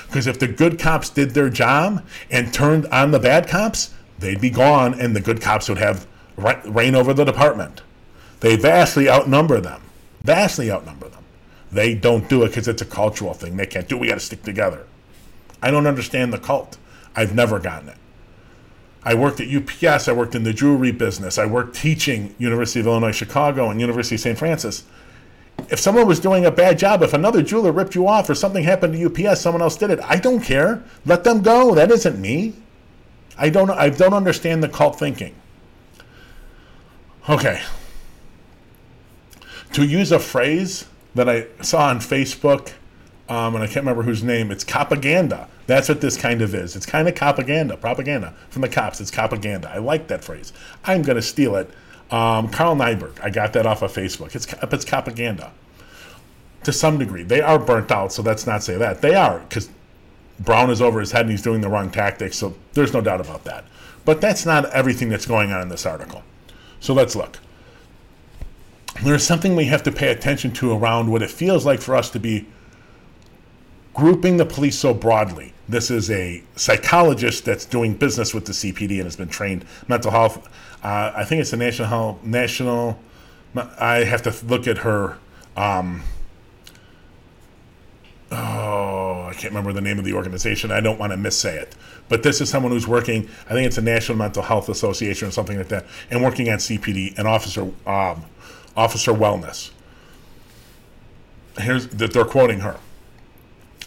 Because if the good cops did their job and turned on the bad cops, they'd be gone and the good cops would have reign over the department. They vastly outnumber them vastly outnumber them. They don't do it because it's a cultural thing. They can't do it. We got to stick together. I don't understand the cult. I've never gotten it. I worked at UPS. I worked in the jewelry business. I worked teaching University of Illinois Chicago and University of St. Francis. if someone was doing a bad job, if another jeweler ripped you off or something happened to UPS, someone else did it. I don't care. Let them go. That isn't me. I don't. I don't understand the cult thinking. Okay. To use a phrase that I saw on Facebook, um, and I can't remember whose name. It's propaganda. That's what this kind of is. It's kind of propaganda, propaganda from the cops. It's propaganda. I like that phrase. I'm going to steal it. Um, Carl Nyberg. I got that off of Facebook. It's it's propaganda to some degree. They are burnt out, so let's not say that. They are because Brown is over his head and he's doing the wrong tactics. So there's no doubt about that. But that's not everything that's going on in this article. So let's look. There's something we have to pay attention to around what it feels like for us to be grouping the police so broadly. This is a psychologist that's doing business with the CPD and has been trained mental health. Uh, I think it's the national health, national. I have to look at her. Um, oh, I can't remember the name of the organization. I don't want to missay it. But this is someone who's working. I think it's a National Mental Health Association or something like that, and working at CPD and officer um, officer wellness. Here's that they're quoting her.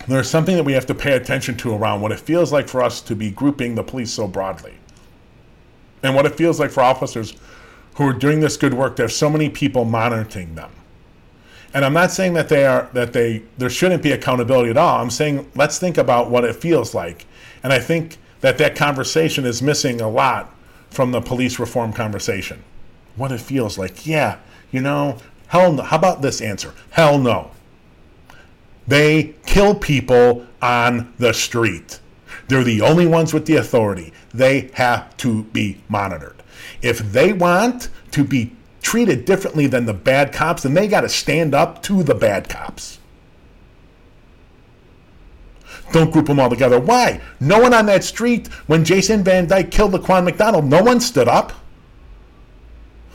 There's something that we have to pay attention to around what it feels like for us to be grouping the police so broadly. And what it feels like for officers who are doing this good work, there's so many people monitoring them. And I'm not saying that they are that they there shouldn't be accountability at all. I'm saying let's think about what it feels like. And I think that that conversation is missing a lot from the police reform conversation. What it feels like. Yeah, you know, hell no. How about this answer? Hell no. They kill people on the street. They're the only ones with the authority. They have to be monitored. If they want to be treated differently than the bad cops, then they got to stand up to the bad cops. Don't group them all together. Why? No one on that street, when Jason Van Dyke killed Laquan McDonald, no one stood up.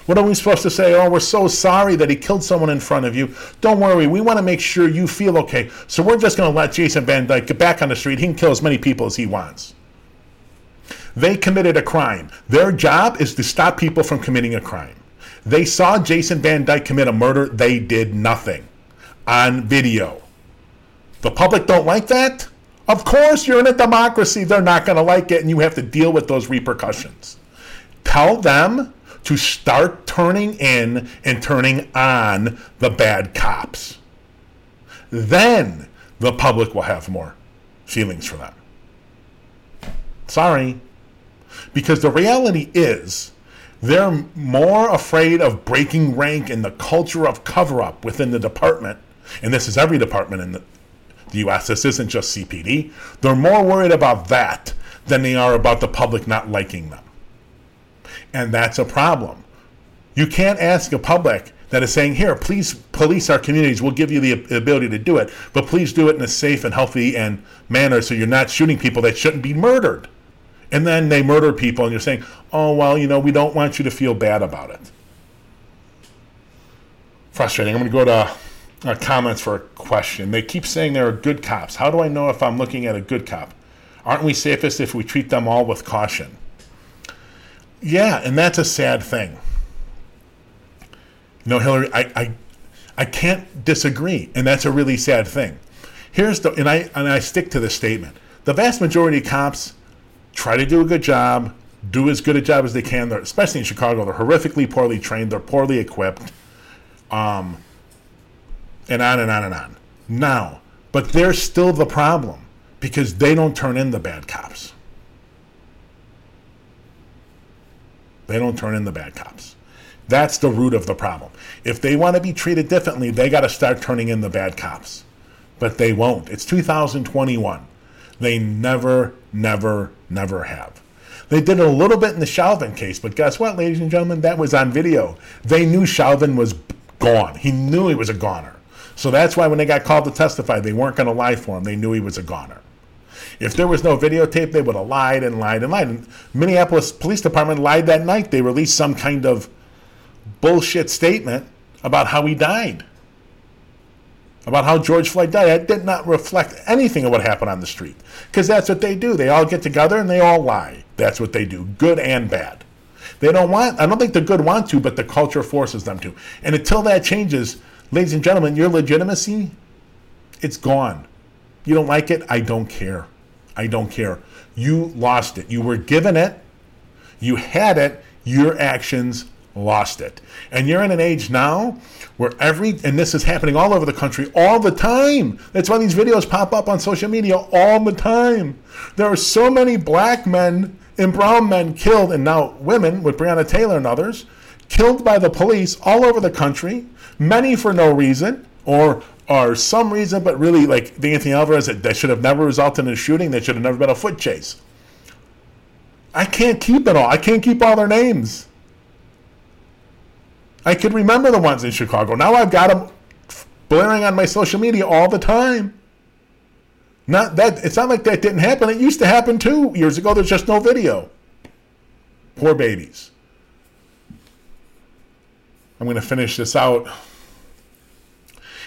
What are we supposed to say? Oh, we're so sorry that he killed someone in front of you. Don't worry, we want to make sure you feel okay. So we're just going to let Jason Van Dyke get back on the street. He can kill as many people as he wants. They committed a crime. Their job is to stop people from committing a crime. They saw Jason Van Dyke commit a murder. They did nothing on video. The public don't like that? Of course, you're in a democracy. They're not going to like it, and you have to deal with those repercussions. Tell them to start turning in and turning on the bad cops. Then the public will have more feelings for them. Sorry. Because the reality is, they're more afraid of breaking rank in the culture of cover up within the department, and this is every department in the, the US, this isn't just CPD. They're more worried about that than they are about the public not liking them. And that's a problem. You can't ask a public that is saying, here, please police our communities. We'll give you the ability to do it, but please do it in a safe and healthy and manner so you're not shooting people that shouldn't be murdered. And then they murder people, and you're saying, oh, well, you know, we don't want you to feel bad about it. Frustrating. I'm going to go to uh, comments for a question. They keep saying there are good cops. How do I know if I'm looking at a good cop? Aren't we safest if we treat them all with caution? Yeah, and that's a sad thing. No, Hillary, I, I, I can't disagree, and that's a really sad thing. Here's the, and I and I stick to this statement. The vast majority of cops try to do a good job, do as good a job as they can. They're, especially in Chicago, they're horrifically poorly trained, they're poorly equipped, um, and on and on and on. Now, but they're still the problem because they don't turn in the bad cops. They don't turn in the bad cops. That's the root of the problem. If they want to be treated differently, they got to start turning in the bad cops. But they won't. It's 2021. They never, never, never have. They did a little bit in the Chauvin case, but guess what, ladies and gentlemen? That was on video. They knew Chauvin was gone. He knew he was a goner. So that's why when they got called to testify, they weren't going to lie for him. They knew he was a goner. If there was no videotape, they would have lied and lied and lied. And Minneapolis Police Department lied that night. They released some kind of bullshit statement about how he died, about how George Floyd died. That did not reflect anything of what happened on the street because that's what they do. They all get together and they all lie. That's what they do, good and bad. They don't want, I don't think the good want to, but the culture forces them to. And until that changes, ladies and gentlemen, your legitimacy, it's gone. You don't like it? I don't care. I don't care. You lost it. You were given it. You had it. Your actions lost it. And you're in an age now where every, and this is happening all over the country all the time. That's why these videos pop up on social media all the time. There are so many black men and brown men killed, and now women with Breonna Taylor and others, killed by the police all over the country, many for no reason or or some reason, but really like the Anthony Alvarez that, that should have never resulted in a shooting, that should have never been a foot chase. I can't keep it all. I can't keep all their names. I could remember the ones in Chicago. Now I've got them blaring on my social media all the time. Not that it's not like that didn't happen. It used to happen two years ago. There's just no video. Poor babies. I'm going to finish this out.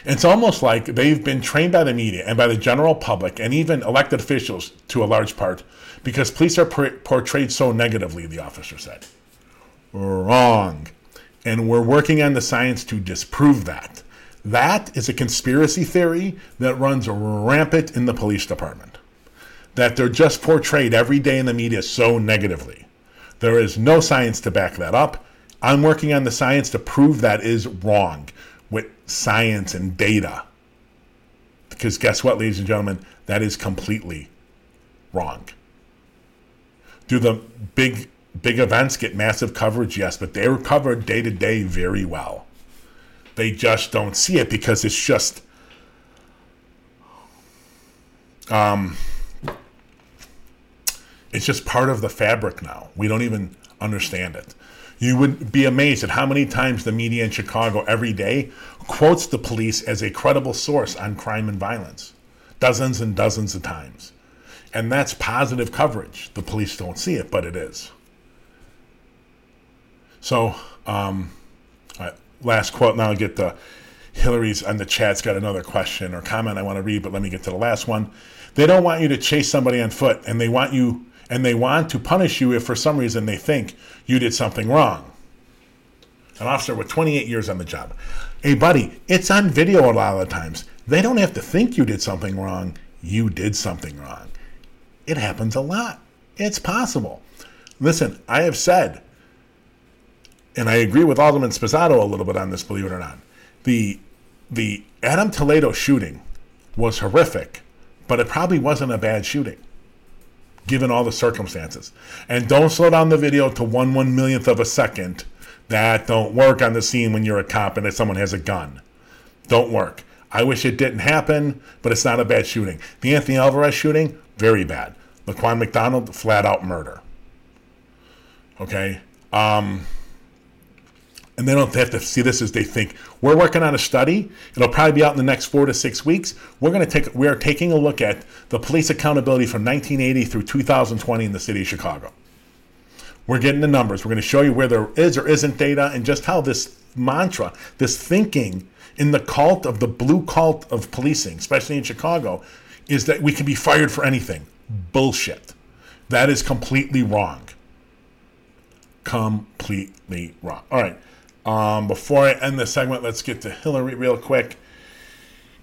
It's almost like they've been trained by the media and by the general public and even elected officials to a large part because police are portrayed so negatively, the officer said. Wrong. And we're working on the science to disprove that. That is a conspiracy theory that runs rampant in the police department. That they're just portrayed every day in the media so negatively. There is no science to back that up. I'm working on the science to prove that is wrong science and data. Because guess what, ladies and gentlemen? That is completely wrong. Do the big big events get massive coverage? Yes, but they are covered day to day very well. They just don't see it because it's just um it's just part of the fabric now. We don't even understand it. You would be amazed at how many times the media in Chicago every day quotes the police as a credible source on crime and violence. Dozens and dozens of times. And that's positive coverage. The police don't see it, but it is. So, um, right, last quote. Now I'll get the Hillary's on the chat's got another question or comment I want to read, but let me get to the last one. They don't want you to chase somebody on foot, and they want you and they want to punish you if for some reason they think you did something wrong. An officer with 28 years on the job. Hey, buddy, it's on video a lot of the times. They don't have to think you did something wrong. You did something wrong. It happens a lot. It's possible. Listen, I have said and I agree with Alderman Sposato a little bit on this, believe it or not. The the Adam Toledo shooting was horrific, but it probably wasn't a bad shooting, given all the circumstances. And don't slow down the video to one one millionth of a second. That don't work on the scene when you're a cop and if someone has a gun. Don't work. I wish it didn't happen, but it's not a bad shooting. The Anthony Alvarez shooting, very bad. Laquan McDonald, flat out murder. Okay. Um, and they don't have to see this as they think. We're working on a study. It'll probably be out in the next four to six weeks. We're going to take. We are taking a look at the police accountability from 1980 through 2020 in the city of Chicago. We're getting the numbers. We're going to show you where there is or isn't data, and just how this mantra, this thinking in the cult of the blue cult of policing, especially in Chicago, is that we can be fired for anything. Bullshit. That is completely wrong. Completely wrong. All right. Um, before I end the segment, let's get to Hillary real quick.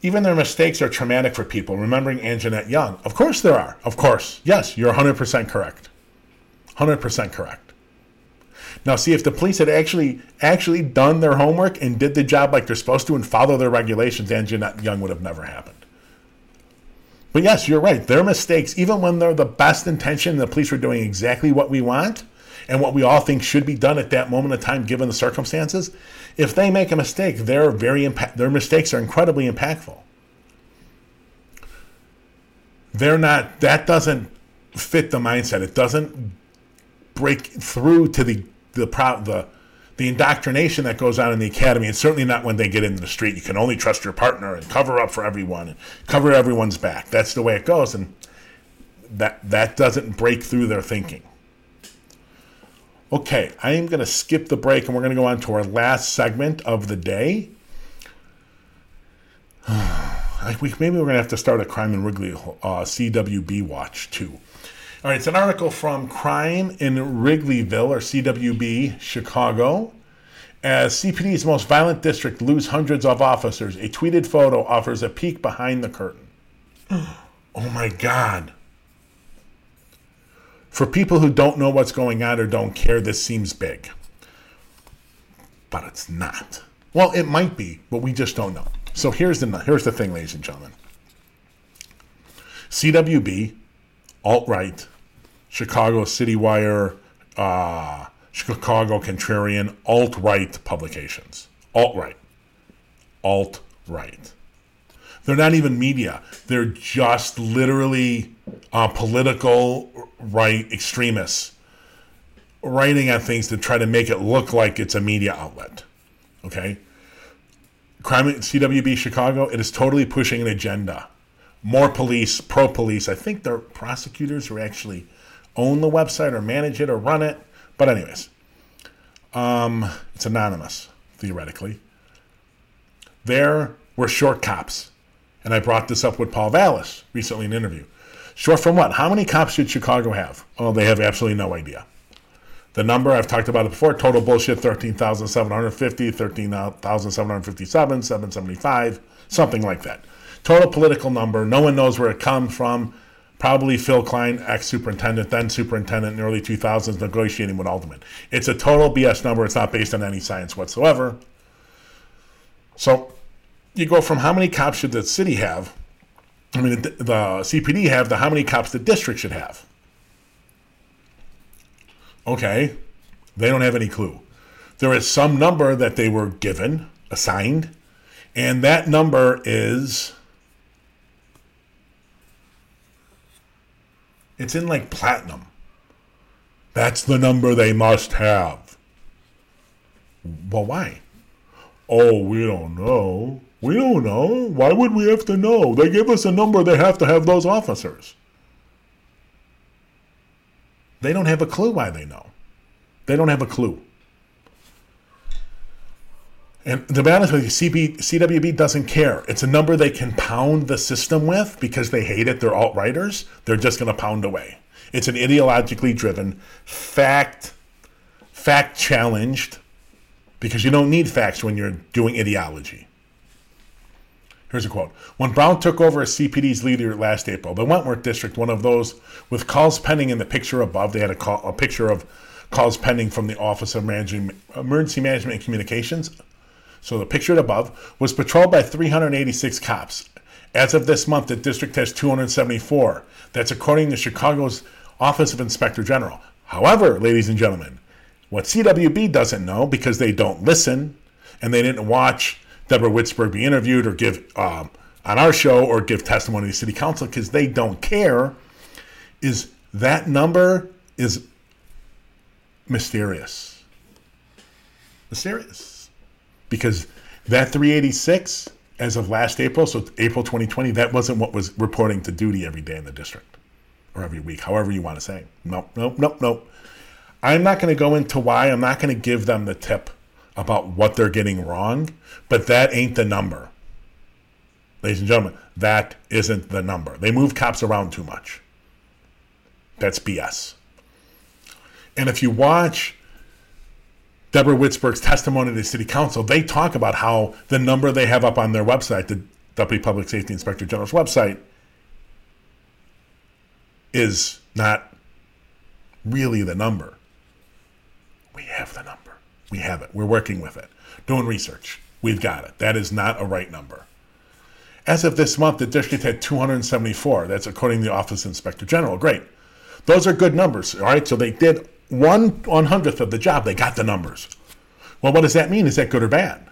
Even their mistakes are traumatic for people. Remembering Anjanette Young. Of course there are. Of course. Yes, you're 100% correct. 100% correct. Now, see, if the police had actually actually done their homework and did the job like they're supposed to and follow their regulations, Anjanette Young would have never happened. But yes, you're right. Their mistakes, even when they're the best intention, the police were doing exactly what we want, and what we all think should be done at that moment of time given the circumstances, if they make a mistake, they're very impact, their mistakes are incredibly impactful. They're not that doesn't fit the mindset. It doesn't break through to the the pro, the the indoctrination that goes on in the academy, and certainly not when they get into the street. You can only trust your partner and cover up for everyone and cover everyone's back. That's the way it goes, and that that doesn't break through their thinking. Okay, I am going to skip the break and we're going to go on to our last segment of the day. Maybe we're going to have to start a Crime in Wrigley uh, CWB watch too. All right, it's an article from Crime in Wrigleyville or CWB Chicago. As CPD's most violent district lose hundreds of officers, a tweeted photo offers a peek behind the curtain. Oh my God. For people who don't know what's going on or don't care, this seems big. But it's not. Well, it might be, but we just don't know. So here's the here's the thing, ladies and gentlemen. CWB, alt right, Chicago City Wire, uh, Chicago Contrarian, alt right publications. Alt right. Alt right. They're not even media. They're just literally uh, political right extremists writing on things to try to make it look like it's a media outlet. Okay? Crime CWB Chicago, it is totally pushing an agenda. More police, pro police. I think they're prosecutors who actually own the website or manage it or run it. But, anyways, um, it's anonymous, theoretically. There were short cops. And I brought this up with Paul Vallas recently in an interview. Short from what? How many cops should Chicago have? Oh, they have absolutely no idea. The number, I've talked about it before, total bullshit 13,750, 13,757, 775, something like that. Total political number. No one knows where it comes from. Probably Phil Cline, ex superintendent, then superintendent in the early 2000s, negotiating with Alderman. It's a total BS number. It's not based on any science whatsoever. So you go from how many cops should the city have, I mean, the, the CPD have, the how many cops the district should have. Okay, they don't have any clue. There is some number that they were given, assigned, and that number is. It's in like platinum. That's the number they must have. Well, why? Oh, we don't know. We don't know. Why would we have to know? They give us a number, they have to have those officers. They don't have a clue why they know. They don't have a clue. And to be honest with you, CB, CWB doesn't care. It's a number they can pound the system with because they hate it. They're alt writers. They're just going to pound away. It's an ideologically driven, fact, fact challenged, because you don't need facts when you're doing ideology. Here's a quote. When Brown took over as CPD's leader last April, the Wentworth District, one of those with calls pending in the picture above, they had a, call, a picture of calls pending from the Office of Managing, Emergency Management and Communications. So the picture above was patrolled by 386 cops. As of this month, the district has 274. That's according to Chicago's Office of Inspector General. However, ladies and gentlemen, what CWB doesn't know because they don't listen and they didn't watch Deborah Witzburg be interviewed or give um, on our show or give testimony to city council because they don't care is that number is mysterious. Mysterious. Because that 386 as of last April, so April 2020, that wasn't what was reporting to duty every day in the district or every week, however you want to say. Nope, nope, nope, nope. I'm not going to go into why. I'm not going to give them the tip about what they're getting wrong, but that ain't the number. Ladies and gentlemen, that isn't the number. They move cops around too much. That's BS. And if you watch Deborah Witzburg's testimony to the city council, they talk about how the number they have up on their website, the Deputy Public Safety Inspector General's website, is not really the number. We have the number. We have it. We're working with it. Doing research. We've got it. That is not a right number. As of this month, the district had 274. That's according to the Office of Inspector General. Great. Those are good numbers. All right. So they did one one hundredth of the job. They got the numbers. Well, what does that mean? Is that good or bad?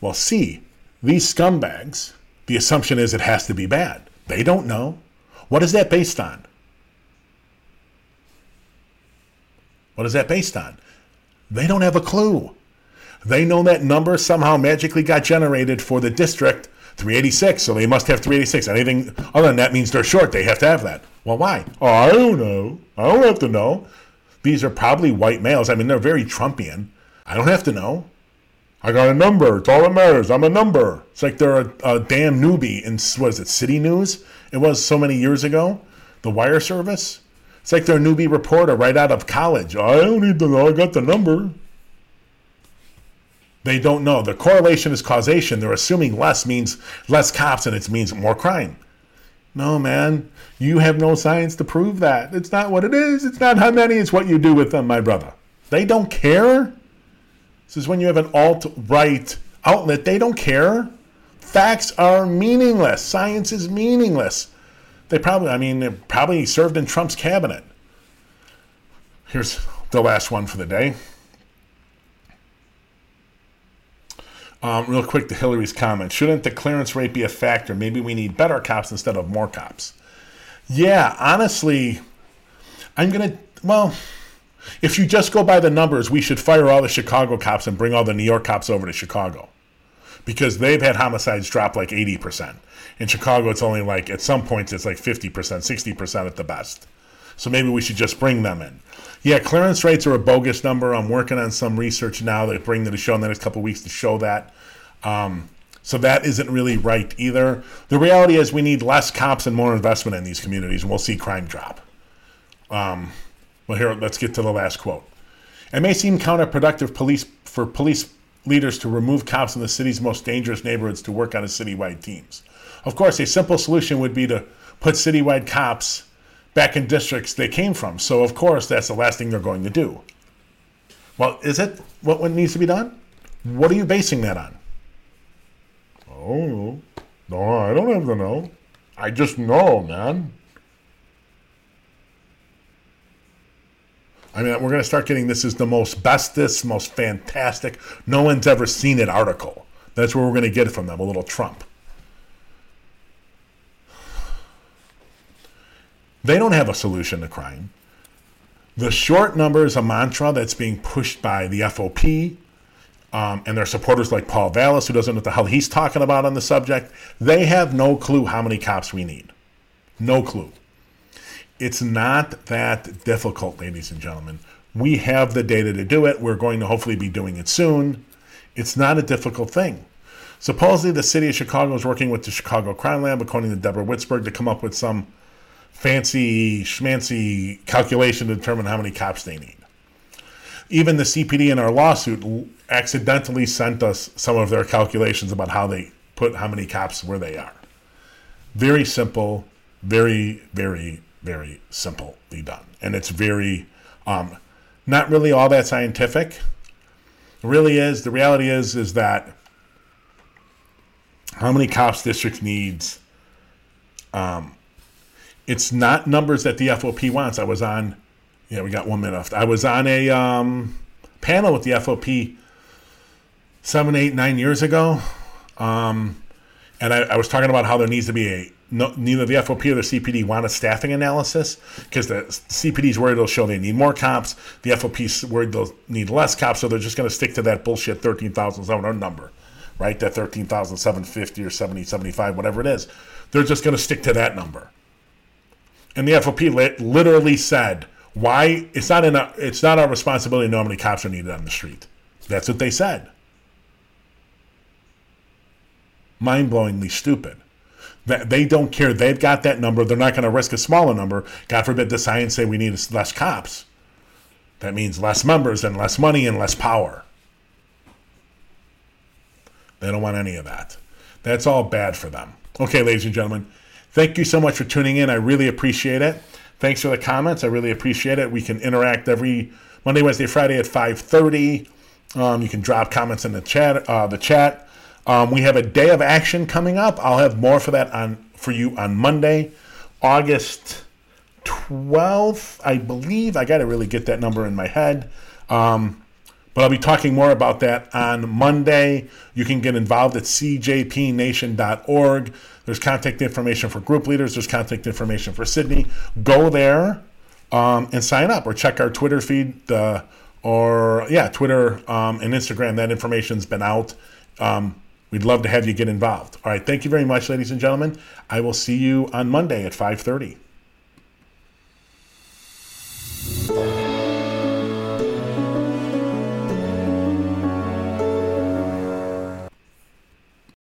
Well, see, these scumbags, the assumption is it has to be bad. They don't know. What is that based on? What is that based on? They don't have a clue. They know that number somehow magically got generated for the district 386, so they must have 386. Anything other than that means they're short. They have to have that. Well, why? Oh, I don't know. I don't have to know. These are probably white males. I mean, they're very Trumpian. I don't have to know. I got a number. It's all that matters. I'm a number. It's like they're a, a damn newbie in, what is it, City News? It was so many years ago. The wire service. It's like they're a newbie reporter right out of college. I don't need to know. I got the number. They don't know. The correlation is causation. They're assuming less means less cops and it means more crime. No, man. You have no science to prove that. It's not what it is. It's not how many. It's what you do with them, my brother. They don't care. This is when you have an alt right outlet. They don't care. Facts are meaningless. Science is meaningless. They probably, I mean, they probably served in Trump's cabinet. Here's the last one for the day. Um, real quick to Hillary's comment. Shouldn't the clearance rate be a factor? Maybe we need better cops instead of more cops. Yeah, honestly, I'm going to, well, if you just go by the numbers, we should fire all the Chicago cops and bring all the New York cops over to Chicago because they've had homicides drop like 80%. In Chicago, it's only like, at some points, it's like 50%, 60% at the best. So maybe we should just bring them in. Yeah, clearance rates are a bogus number. I'm working on some research now that bring to the show in the next couple weeks to show that. Um, so that isn't really right either. The reality is we need less cops and more investment in these communities, and we'll see crime drop. Um, well, here, let's get to the last quote. It may seem counterproductive police for police leaders to remove cops in the city's most dangerous neighborhoods to work on a citywide teams. Of course, a simple solution would be to put citywide cops back in districts they came from. So, of course, that's the last thing they're going to do. Well, is it what needs to be done? What are you basing that on? Oh, no, I don't have to know. I just know, man. I mean, we're going to start getting this is the most bestest, most fantastic, no one's ever seen it article. That's where we're going to get it from them, a little Trump. They don't have a solution to crime. The short number is a mantra that's being pushed by the FOP um, and their supporters like Paul Vallas, who doesn't know what the hell he's talking about on the subject. They have no clue how many cops we need. No clue. It's not that difficult, ladies and gentlemen. We have the data to do it. We're going to hopefully be doing it soon. It's not a difficult thing. Supposedly, the city of Chicago is working with the Chicago Crime Lab, according to Deborah Witzburg, to come up with some fancy schmancy calculation to determine how many cops they need. Even the CPD in our lawsuit accidentally sent us some of their calculations about how they put how many cops where they are. Very simple, very, very, very simply done. And it's very, um, not really all that scientific. It really is. The reality is, is that how many cops districts needs um, it's not numbers that the FOP wants. I was on, yeah, we got one minute left. I was on a um, panel with the FOP seven, eight, nine years ago. Um, and I, I, was talking about how there needs to be a, no, neither the FOP or the CPD want a staffing analysis because the CPD is worried it'll show they need more cops. The FOP is worried they'll need less cops, so they're just going to stick to that bullshit 13,700 number, right? That 13,750 or 70, 75, whatever it is. They're just going to stick to that number and the FOP literally said, "Why? It's not in It's not our responsibility to know how many cops are needed on the street." That's what they said. Mind-blowingly stupid. That they don't care. They've got that number. They're not going to risk a smaller number. God forbid the science say we need less cops. That means less members and less money and less power. They don't want any of that. That's all bad for them. Okay, ladies and gentlemen, Thank you so much for tuning in. I really appreciate it. Thanks for the comments. I really appreciate it. We can interact every Monday, Wednesday, Friday at 5:30. Um, you can drop comments in the chat. Uh, the chat. Um, we have a day of action coming up. I'll have more for that on for you on Monday, August 12th, I believe. I got to really get that number in my head. Um, but I'll be talking more about that on Monday. You can get involved at cjpnation.org. There's contact information for group leaders, there's contact information for Sydney. Go there um, and sign up or check our Twitter feed uh, or, yeah, Twitter um, and Instagram. That information's been out. Um, we'd love to have you get involved. All right, thank you very much, ladies and gentlemen. I will see you on Monday at 5:30.